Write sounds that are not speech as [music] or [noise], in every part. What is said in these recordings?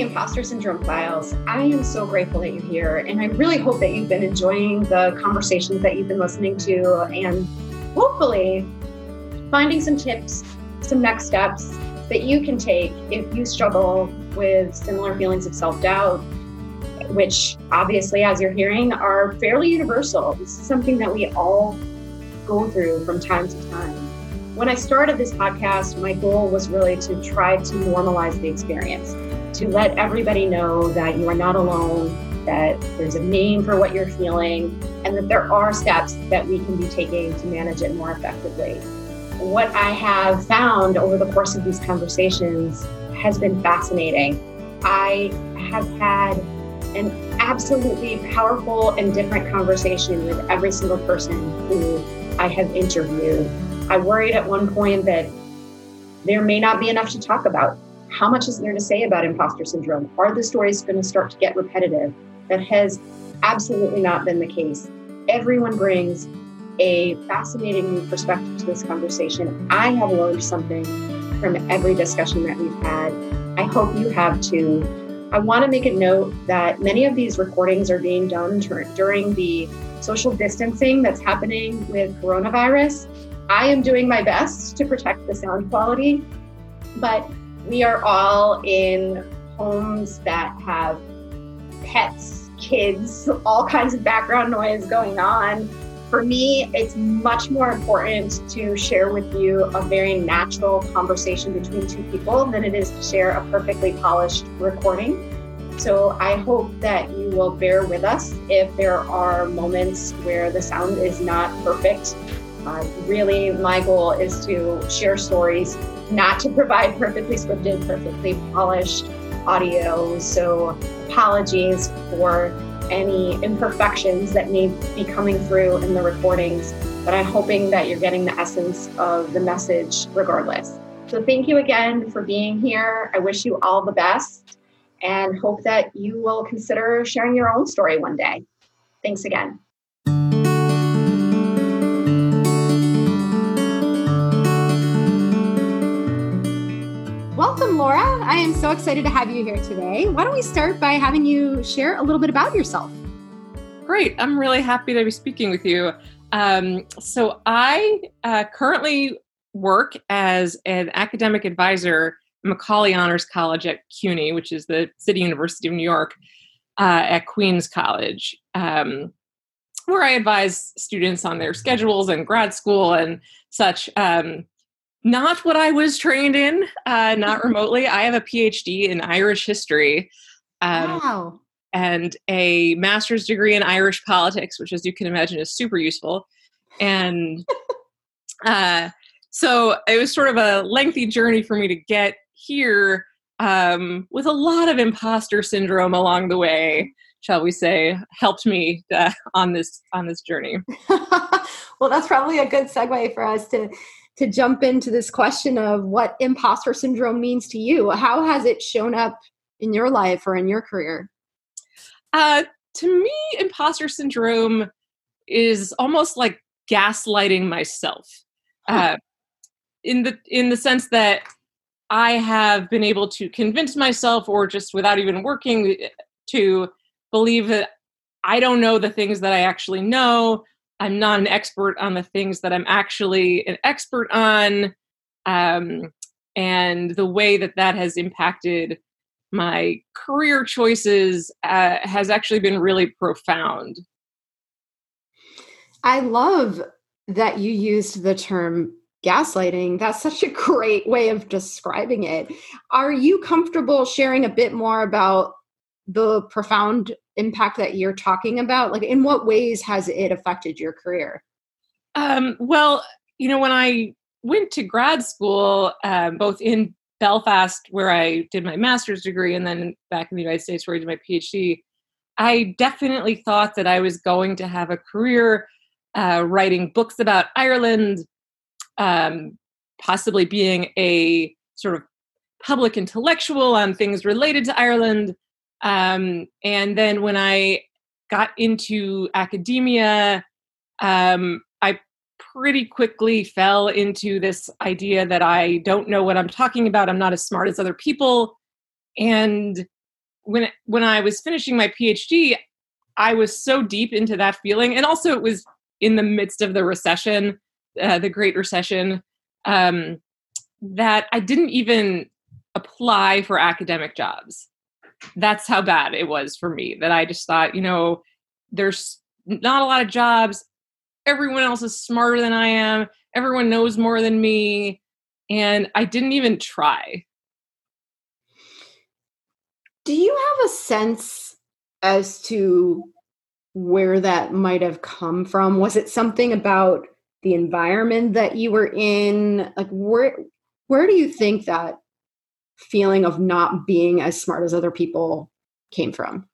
the Impostor Syndrome Files. I am so grateful that you're here, and I really hope that you've been enjoying the conversations that you've been listening to, and hopefully finding some tips, some next steps that you can take if you struggle with similar feelings of self doubt, which obviously, as you're hearing, are fairly universal. This is something that we all go through from time to time. When I started this podcast, my goal was really to try to normalize the experience, to let everybody know that you are not alone, that there's a name for what you're feeling, and that there are steps that we can be taking to manage it more effectively. What I have found over the course of these conversations has been fascinating. I have had an absolutely powerful and different conversation with every single person who I have interviewed. I worried at one point that there may not be enough to talk about. How much is there to say about imposter syndrome? Are the stories going to start to get repetitive? That has absolutely not been the case. Everyone brings a fascinating new perspective to this conversation. I have learned something from every discussion that we've had. I hope you have too. I want to make a note that many of these recordings are being done during the social distancing that's happening with coronavirus. I am doing my best to protect the sound quality, but we are all in homes that have pets, kids, [laughs] all kinds of background noise going on. For me, it's much more important to share with you a very natural conversation between two people than it is to share a perfectly polished recording. So I hope that you will bear with us if there are moments where the sound is not perfect. Uh, really, my goal is to share stories, not to provide perfectly scripted, perfectly polished audio. So apologies for any imperfections that may be coming through in the recordings, but I'm hoping that you're getting the essence of the message regardless. So thank you again for being here. I wish you all the best and hope that you will consider sharing your own story one day. Thanks again. So excited to have you here today. Why don't we start by having you share a little bit about yourself? Great. I'm really happy to be speaking with you. Um, so, I uh, currently work as an academic advisor at Macaulay Honors College at CUNY, which is the City University of New York, uh, at Queens College, um, where I advise students on their schedules and grad school and such. Um, not what I was trained in, uh, not [laughs] remotely. I have a PhD in Irish history. Um, wow. And a master's degree in Irish politics, which, as you can imagine, is super useful. And [laughs] uh, so it was sort of a lengthy journey for me to get here um, with a lot of imposter syndrome along the way shall we say helped me uh, on this on this journey [laughs] well that's probably a good segue for us to to jump into this question of what imposter syndrome means to you. How has it shown up in your life or in your career? Uh, to me imposter syndrome is almost like gaslighting myself. Uh, in the in the sense that I have been able to convince myself, or just without even working, to believe that I don't know the things that I actually know. I'm not an expert on the things that I'm actually an expert on. Um, and the way that that has impacted my career choices uh, has actually been really profound. I love that you used the term gaslighting that's such a great way of describing it are you comfortable sharing a bit more about the profound impact that you're talking about like in what ways has it affected your career um, well you know when i went to grad school um, both in belfast where i did my master's degree and then back in the united states where i did my phd i definitely thought that i was going to have a career uh, writing books about ireland um, possibly being a sort of public intellectual on things related to Ireland. Um, and then when I got into academia, um, I pretty quickly fell into this idea that I don't know what I'm talking about. I'm not as smart as other people. And when when I was finishing my PhD, I was so deep into that feeling, and also it was in the midst of the recession, uh, the Great Recession, um, that I didn't even apply for academic jobs. That's how bad it was for me. That I just thought, you know, there's not a lot of jobs. Everyone else is smarter than I am. Everyone knows more than me. And I didn't even try. Do you have a sense as to where that might have come from? Was it something about the environment that you were in? Like where where do you think that feeling of not being as smart as other people came from?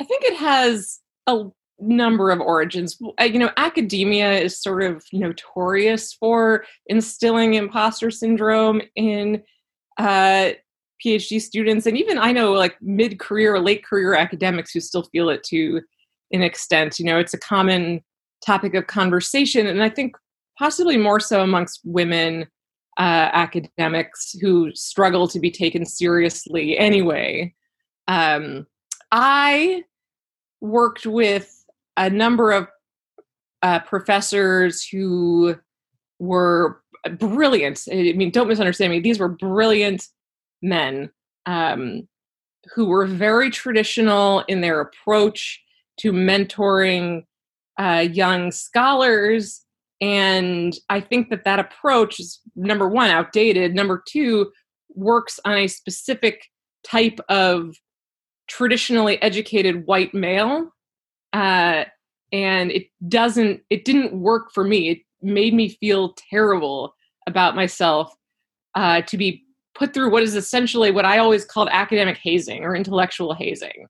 I think it has a number of origins. You know, academia is sort of notorious for instilling imposter syndrome in uh, PhD students, and even I know like mid-career, or late-career academics who still feel it to an extent. You know, it's a common topic of conversation, and I think possibly more so amongst women uh, academics who struggle to be taken seriously anyway. Um, I worked with a number of uh, professors who were brilliant. I mean, don't misunderstand me. These were brilliant men um, who were very traditional in their approach to mentoring uh, young scholars and I think that that approach is number one, outdated. Number two, works on a specific type of traditionally educated white male. Uh, and it doesn't, it didn't work for me. It made me feel terrible about myself uh, to be put through what is essentially what I always called academic hazing or intellectual hazing,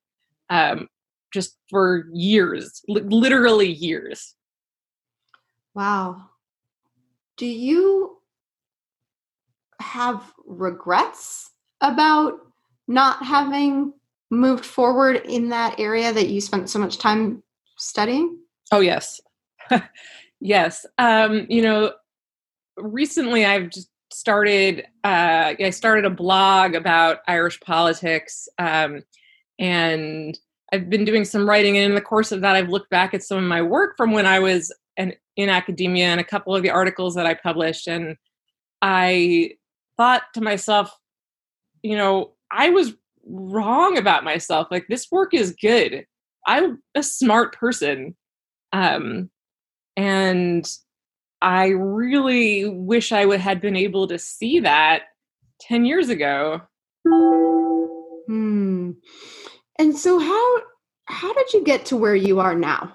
um, just for years, li- literally years. Wow. Do you have regrets about not having moved forward in that area that you spent so much time studying? Oh, yes. [laughs] yes. Um, you know, recently I've just started, uh, I started a blog about Irish politics. Um, and I've been doing some writing, and in the course of that, I've looked back at some of my work from when I was an in academia and a couple of the articles that I published. And I thought to myself, you know, I was wrong about myself. Like, this work is good. I'm a smart person. Um, and I really wish I would had been able to see that 10 years ago. Hmm. And so how how did you get to where you are now?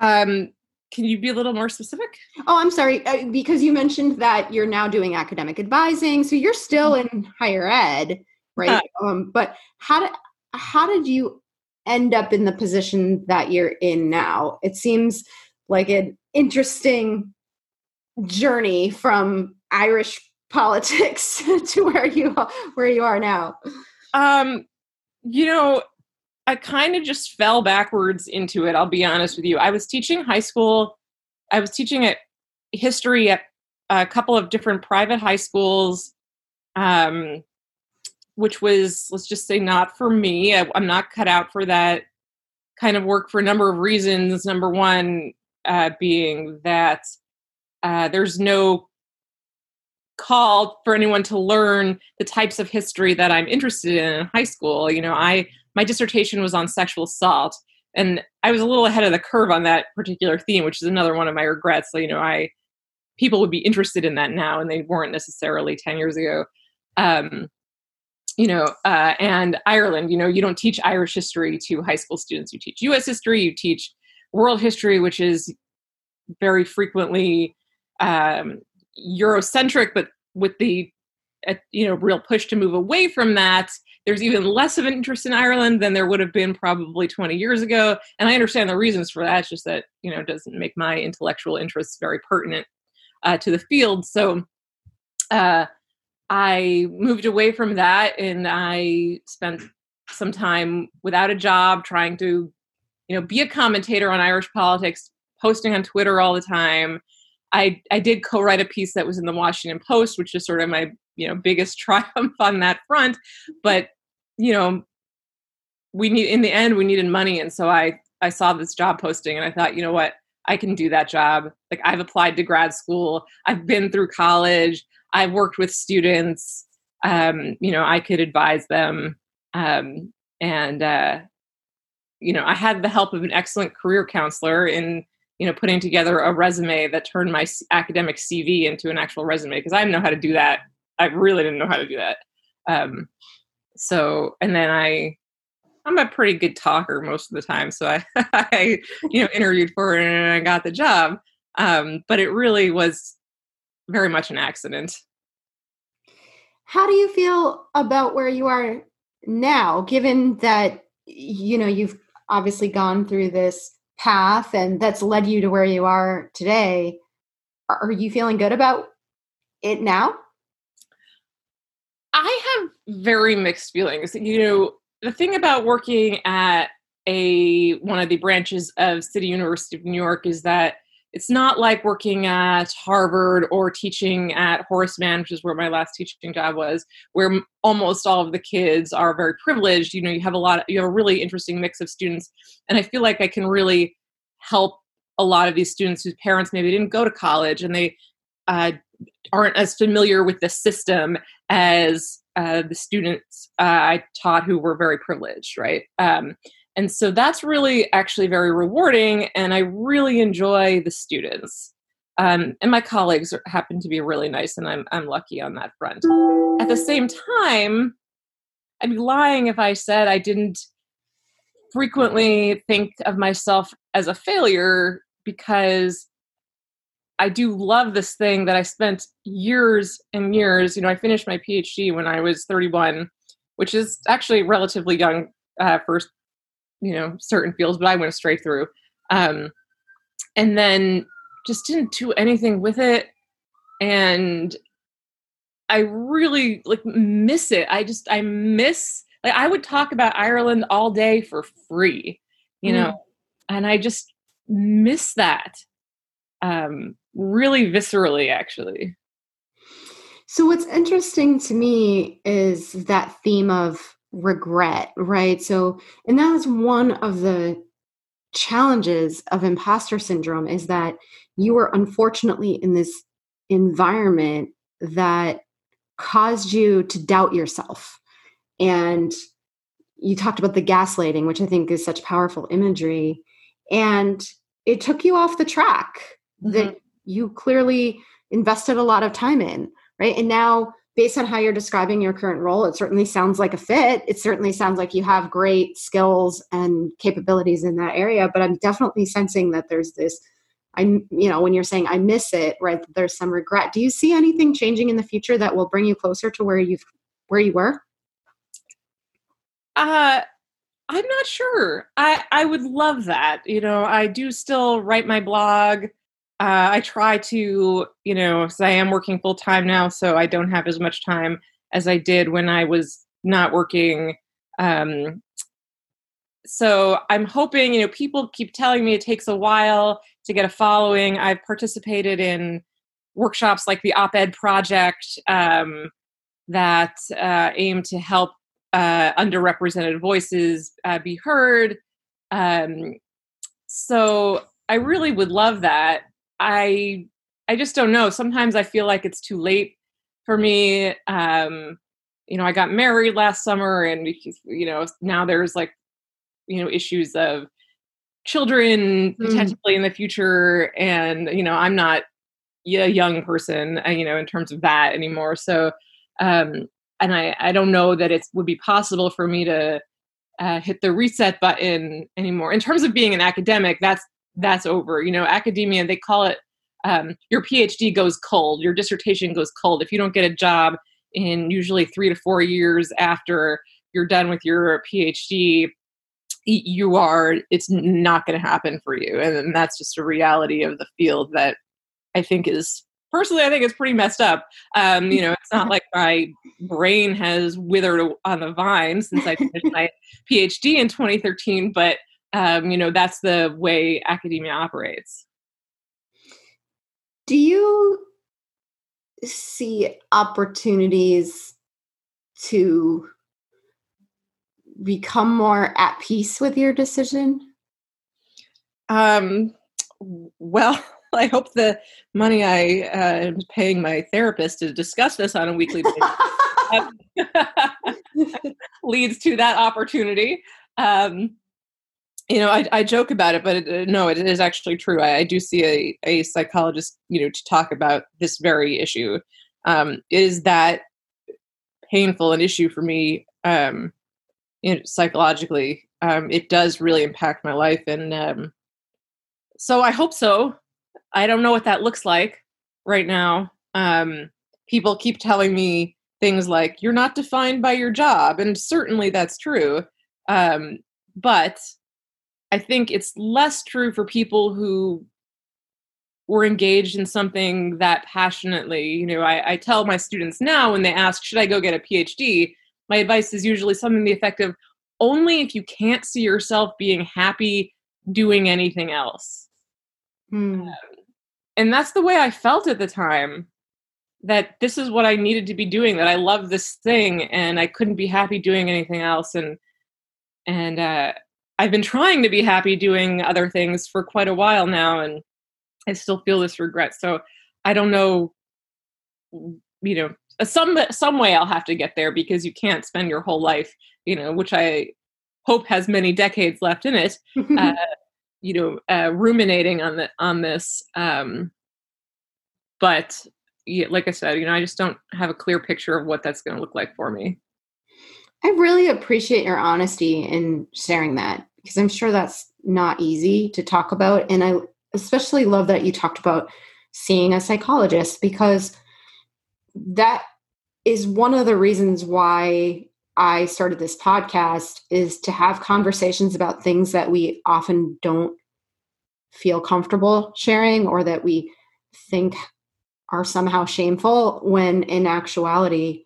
Um, can you be a little more specific? Oh, I'm sorry, uh, because you mentioned that you're now doing academic advising, so you're still mm-hmm. in higher ed, right? Um, but how did how did you end up in the position that you're in now? It seems like an interesting journey from Irish politics [laughs] to where you where you are now. Um, you know, I kind of just fell backwards into it. I'll be honest with you. I was teaching high school. I was teaching at history at a couple of different private high schools, um, which was let's just say not for me. I, am not cut out for that kind of work for a number of reasons. Number one uh, being that uh, there's no call for anyone to learn the types of history that I'm interested in in high school. You know, I my dissertation was on sexual assault and i was a little ahead of the curve on that particular theme which is another one of my regrets. So you know i people would be interested in that now and they weren't necessarily 10 years ago. Um, you know uh, and ireland you know you don't teach irish history to high school students. You teach us history you teach world history which is very frequently um, eurocentric but with the uh, you know real push to move away from that there's even less of an interest in Ireland than there would have been probably 20 years ago. And I understand the reasons for that. It's just that, you know, doesn't make my intellectual interests very pertinent uh, to the field. So uh, I moved away from that and I spent some time without a job trying to, you know, be a commentator on Irish politics, posting on Twitter all the time. I, I did co-write a piece that was in the Washington Post, which is sort of my you know biggest [laughs] triumph on that front. But you know we need in the end we needed money. And so i i saw this job posting and i thought you know what? I can do that job. Like i've applied to grad school. I've been through college. I've worked with students. Um you know i could advise them. Um and uh you know i had the help of an excellent career counselor in you know putting together a resume that turned my academic cv into an actual resume because i didn't know how to do that. I really didn't know how to do that. Um, so and then i i'm a pretty good talker most of the time so i [laughs] i you know interviewed for it and i got the job. Um, but it really was very much an accident. How do you feel about where you are now given that you know you've obviously gone through this path and that's led you to where you are today are you feeling good about it now? I have very mixed feelings. You know the thing about working at a one of the branches of city university of new york is that it's not like working at Harvard or teaching at Horace Mann, which is where my last teaching job was, where almost all of the kids are very privileged. You know, you have a lot, of, you have a really interesting mix of students, and I feel like I can really help a lot of these students whose parents maybe didn't go to college and they uh, aren't as familiar with the system as uh, the students uh, I taught who were very privileged, right? Um, and so that's really actually very rewarding, and I really enjoy the students. Um, and my colleagues are, happen to be really nice, and I'm, I'm lucky on that front. At the same time, I'd be lying if I said I didn't frequently think of myself as a failure because I do love this thing that I spent years and years. You know, I finished my PhD when I was 31, which is actually relatively young uh, for you know certain fields, but I went straight through. Um, and then just didn't do anything with it, and I really like miss it. I just I miss like I would talk about Ireland all day for free, you mm. know, and I just miss that um, really viscerally, actually. So, what's interesting to me is that theme of regret, right? So, and that is one of the challenges of imposter syndrome is that you were unfortunately in this environment that caused you to doubt yourself. And you talked about the gaslighting, which I think is such powerful imagery. And it took you off the track mm-hmm. that you clearly invested a lot of time in, right? And now based on how you're describing your current role, it certainly sounds like a fit. It certainly sounds like you have great skills and capabilities in that area. But I'm definitely sensing that there's this, I, you know, when you're saying I miss it, right? There's some regret. Do you see anything changing in the future that will bring you closer to where you've where you were? Uh, I'm not sure. I I would love that. You know, I do still write my blog uh, I try to, you know, because I am working full time now, so I don't have as much time as I did when I was not working. Um, so I'm hoping, you know, people keep telling me it takes a while to get a following. I've participated in workshops like the Op Ed Project um, that uh, aim to help uh, underrepresented voices uh, be heard. Um, so I really would love that. I I just don't know. Sometimes I feel like it's too late for me. Um, you know, I got married last summer, and you know now there's like you know issues of children mm. potentially in the future, and you know I'm not a young person, uh, you know, in terms of that anymore. So, um, and I I don't know that it would be possible for me to uh, hit the reset button anymore. In terms of being an academic, that's that's over. You know, academia, they call it um, your PhD goes cold, your dissertation goes cold. If you don't get a job in usually three to four years after you're done with your PhD, you are, it's not going to happen for you. And that's just a reality of the field that I think is personally, I think it's pretty messed up. Um, you know, it's not like my brain has withered on the vine since I finished my PhD in 2013, but um, you know that's the way academia operates do you see opportunities to become more at peace with your decision? Um, well, [laughs] I hope the money I uh, am paying my therapist to discuss this on a weekly basis [laughs] [laughs] leads to that opportunity. Um, you know, I, I, joke about it, but it, uh, no, it is actually true. I, I, do see a, a psychologist, you know, to talk about this very issue. Um, is that painful an issue for me um, you know, psychologically? Um, it does really impact my life, and um, so I hope so. I don't know what that looks like right now. Um, people keep telling me things like "you're not defined by your job," and certainly that's true. Um, but I think it's less true for people who were engaged in something that passionately. You know, I, I, tell my students now when they ask, should I go get a PhD? My advice is usually something the effect of only if you can't see yourself being happy doing anything else. Hmm. Um, and that's the way I felt at the time that this is what I needed to be doing, that I love this thing and I couldn't be happy doing anything else. And, and, uh, I've been trying to be happy doing other things for quite a while now, and I still feel this regret. So I don't know, you know, some some way I'll have to get there because you can't spend your whole life, you know, which I hope has many decades left in it, [laughs] uh, you know, uh, ruminating on the on this. Um, but yeah, like I said, you know, I just don't have a clear picture of what that's going to look like for me. I really appreciate your honesty in sharing that because I'm sure that's not easy to talk about. And I especially love that you talked about seeing a psychologist because that is one of the reasons why I started this podcast is to have conversations about things that we often don't feel comfortable sharing or that we think are somehow shameful when in actuality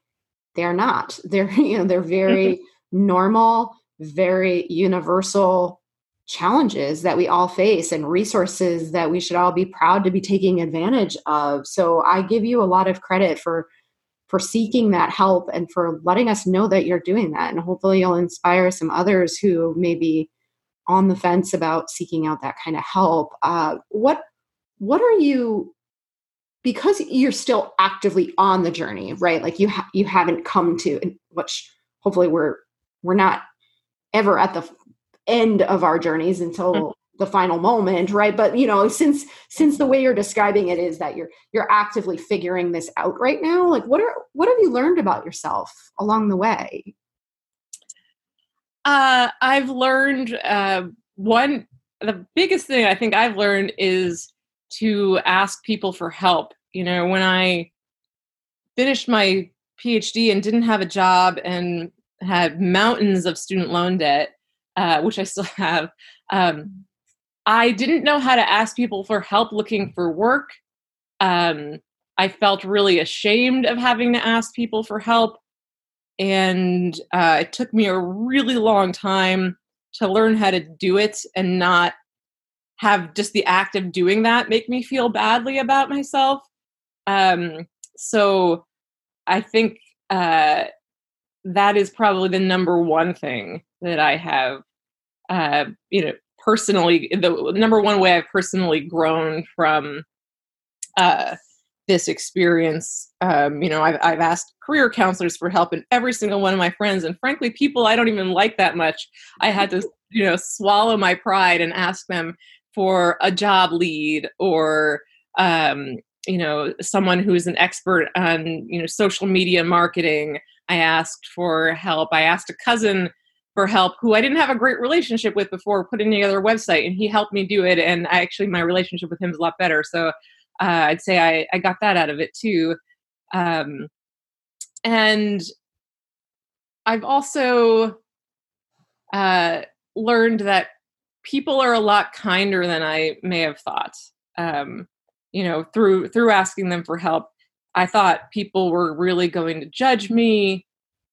they're not. [laughs] They're you know they're very [laughs] normal very universal challenges that we all face and resources that we should all be proud to be taking advantage of. So i give you a lot of credit for for seeking that help and for letting us know that you're doing that. And hopefully you'll inspire some others who may be on the fence about seeking out that kind of help. Uh, what what are you because you're still actively on the journey right? Like you ha- you haven't come to which hopefully we're we're not ever at the end of our journeys until mm-hmm. the final moment right? But you know since since the way you're describing it is that you're you're actively figuring this out right now like what are what have you learned about yourself along the way? Uh i've learned uh one the biggest thing i think i've learned is to ask people for help you know when i finished my phd and didn't have a job and had mountains of student loan debt, uh, which I still [laughs] have. Um, I didn't know how to ask people for help looking for work. Um, I felt really ashamed of having to ask people for help. And uh, it took me a really long time to learn how to do it and not have just the act of doing that make me feel badly about myself. Um, so I think uh, that is probably the number one thing that I have, uh, you know, personally, the number one way I've personally grown from uh, this experience. Um, you know, I've, I've asked career counselors for help, and every single one of my friends, and frankly, people I don't even like that much, I had to, you know, swallow my pride and ask them for a job lead or um, you know someone who's an expert on you know social media marketing I asked for help. I asked a cousin for help who I didn't have a great relationship with before putting together a website, and he helped me do it. And I actually, my relationship with him is a lot better. So uh, I'd say I, I got that out of it too. Um, and I've also uh, learned that people are a lot kinder than I may have thought. Um, you know, through through asking them for help, I thought people were really going to judge me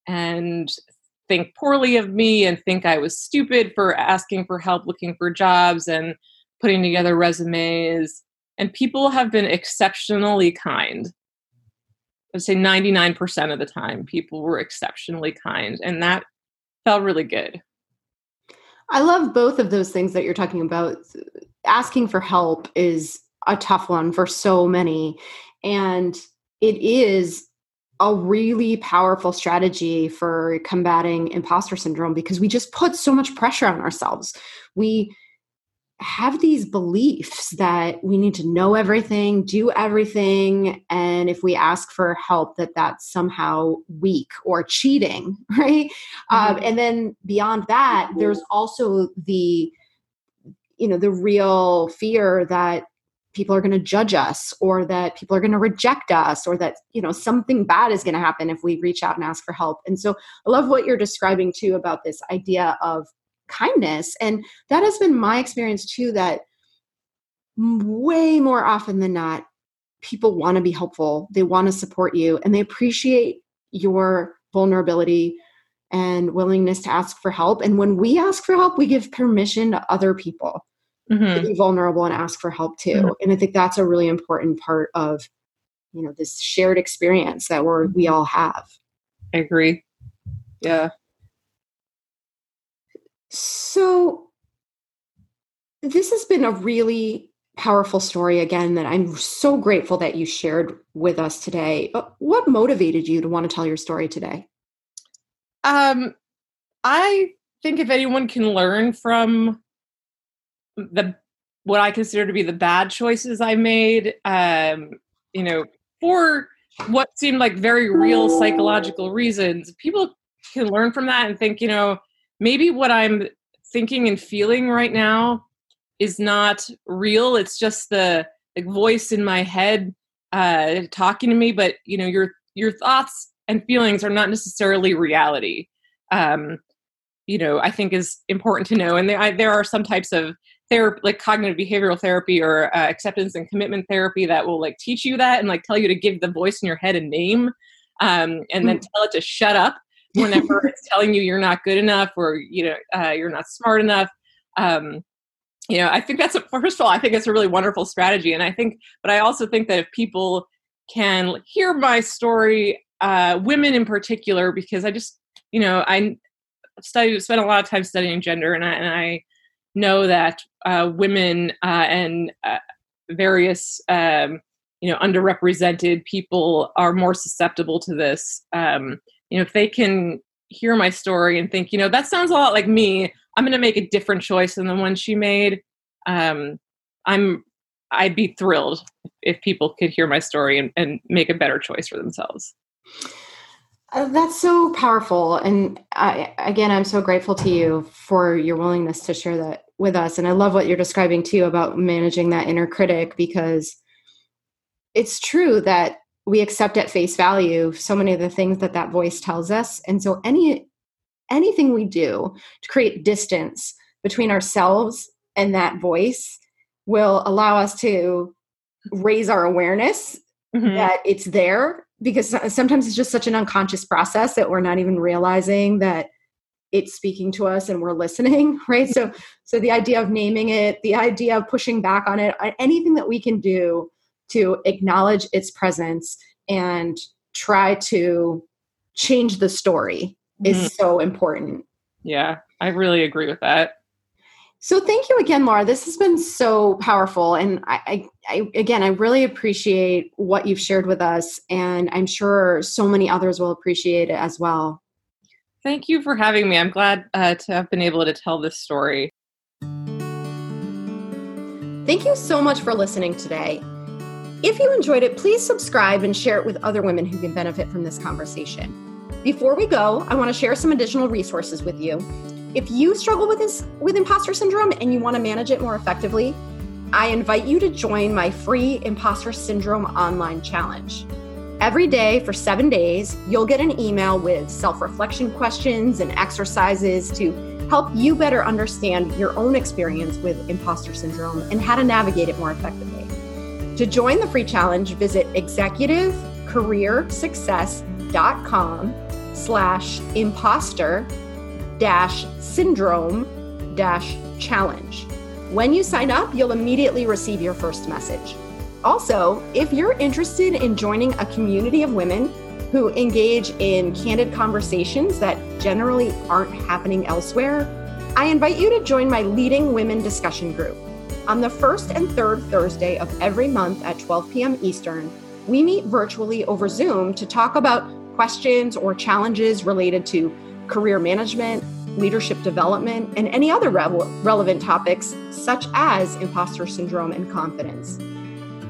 and think poorly of me and think I was stupid for asking for help looking for jobs and putting together resumes. And people have been exceptionally kind. I'd say 99% of the time, people were exceptionally kind. And that felt really good. I love both of those things that you're talking about. Asking for help is a tough one for so many. And it is a really powerful strategy for combating imposter syndrome because we just put so much pressure on ourselves. We have these beliefs that we need to know everything, do everything, and if we ask for help, that that's somehow weak or cheating, [laughs] right? Um, mm-hmm. Um, and then beyond that, there's also the you know the real fear that people are going to judge us or that people are going to reject us or that you know something bad is going to happen if we reach out and ask for help and so i love what you're describing too about this idea of kindness and that has been my experience too that way more often than not people want to be helpful they want to support you and they appreciate your vulnerability and willingness to ask for help and when we ask for help we give permission to other people mm-hmm. to be vulnerable and ask for help too. Mm-hmm. And I think that's a really important part of you know this shared experience that we're we all have. I agree. Yeah. So this has been a really powerful story again that I'm so grateful that you shared with us today. Uh, what motivated you to want to tell your story today? Um I think if anyone can learn from the what I consider to be the bad choices I made, um, you know, for what seemed like very real psychological reasons, people can learn from that and think, you know, maybe what I'm thinking and feeling right now is not real. It's just the like voice in my head uh, talking to me, but you know, your your thoughts and feelings are not necessarily reality. Um, you know, I think is important to know. And there, I, there are some types of therapy like cognitive behavioral therapy or uh, acceptance and commitment therapy that will like teach you that and like tell you to give the voice in your head a name um, and then mm. tell it to shut up whenever [laughs] it's telling you you're not good enough or you know uh, you're not smart enough um, you know i think that's a, first of all i think it's a really wonderful strategy and i think but i also think that if people can hear my story uh, women in particular because i just you know i studied spent a lot of time studying gender and I, and I know that uh, women uh, and uh, various um, you know underrepresented people are more susceptible to this. Um, you know, if they can hear my story and think, you know, that sounds a lot like me. I'm going to make a different choice than the one she made. Um, I'm I'd be thrilled if people could hear my story and, and make a better choice for themselves. Uh, that's so powerful. And I, again, I'm so grateful to you for your willingness to share that with us. And I love what you're describing too about managing that inner critic because it's true that we accept at face value so many of the things that that voice tells us. And so any anything we do to create distance between ourselves and that voice will allow us to raise our awareness mm-hmm. that it's there because sometimes it's just such an unconscious process that we're not even realizing that it's speaking to us and we're listening [laughs] right so so the idea of naming it the idea of pushing back on it anything that we can do to acknowledge its presence and try to change the story mm-hmm. is so important yeah i really agree with that so thank you again, Laura. This has been so powerful. And I, I, I, again, I really appreciate what you've shared with us. And I'm sure so many others will appreciate it as well. Thank you for having me. I'm glad uh, to have been able to tell this story. Thank you so much for listening today. If you enjoyed it, please subscribe and share it with other women who can benefit from this conversation. Before we go, I want to share some additional resources with you. If you struggle with this with imposter syndrome and you want to manage it more effectively, I invite you to join my free imposter syndrome online challenge. Every day for 7 days, you'll get an email with self-reflection questions and exercises to help you better understand your own experience with imposter syndrome and how to navigate it more effectively. To join the free challenge, visit executivecareersuccess.com slash imposter dash syndrome dash challenge. When you sign up, you'll immediately receive your first message. Also, if you're interested in joining a community of women who engage in candid conversations that generally aren't happening elsewhere, I invite you to join my Leading Women discussion group. On the first and third Thursday of every month at 12 p.m. Eastern, we meet virtually over Zoom to talk about questions or challenges related to career management, leadership development, and any other re- relevant topics such as imposter syndrome and confidence.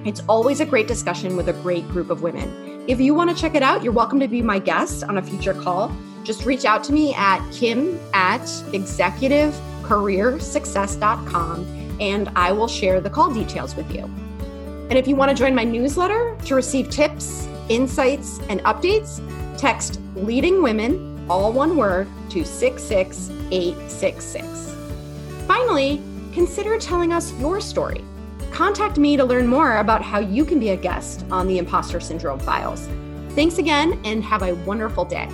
It's always a great discussion with a great group of women. If you want to check it out, you're welcome to be my guest on a future call. Just reach out to me at kim at executivecareersuccess.com and I will share the call details with you. And if you want to join my newsletter to receive tips, insights, and updates, text Leading Women, all one word, to 66866. Finally, consider telling us your story. Contact me to learn more about how you can be a guest on the Impostor Syndrome Files. Thanks again and have a wonderful day.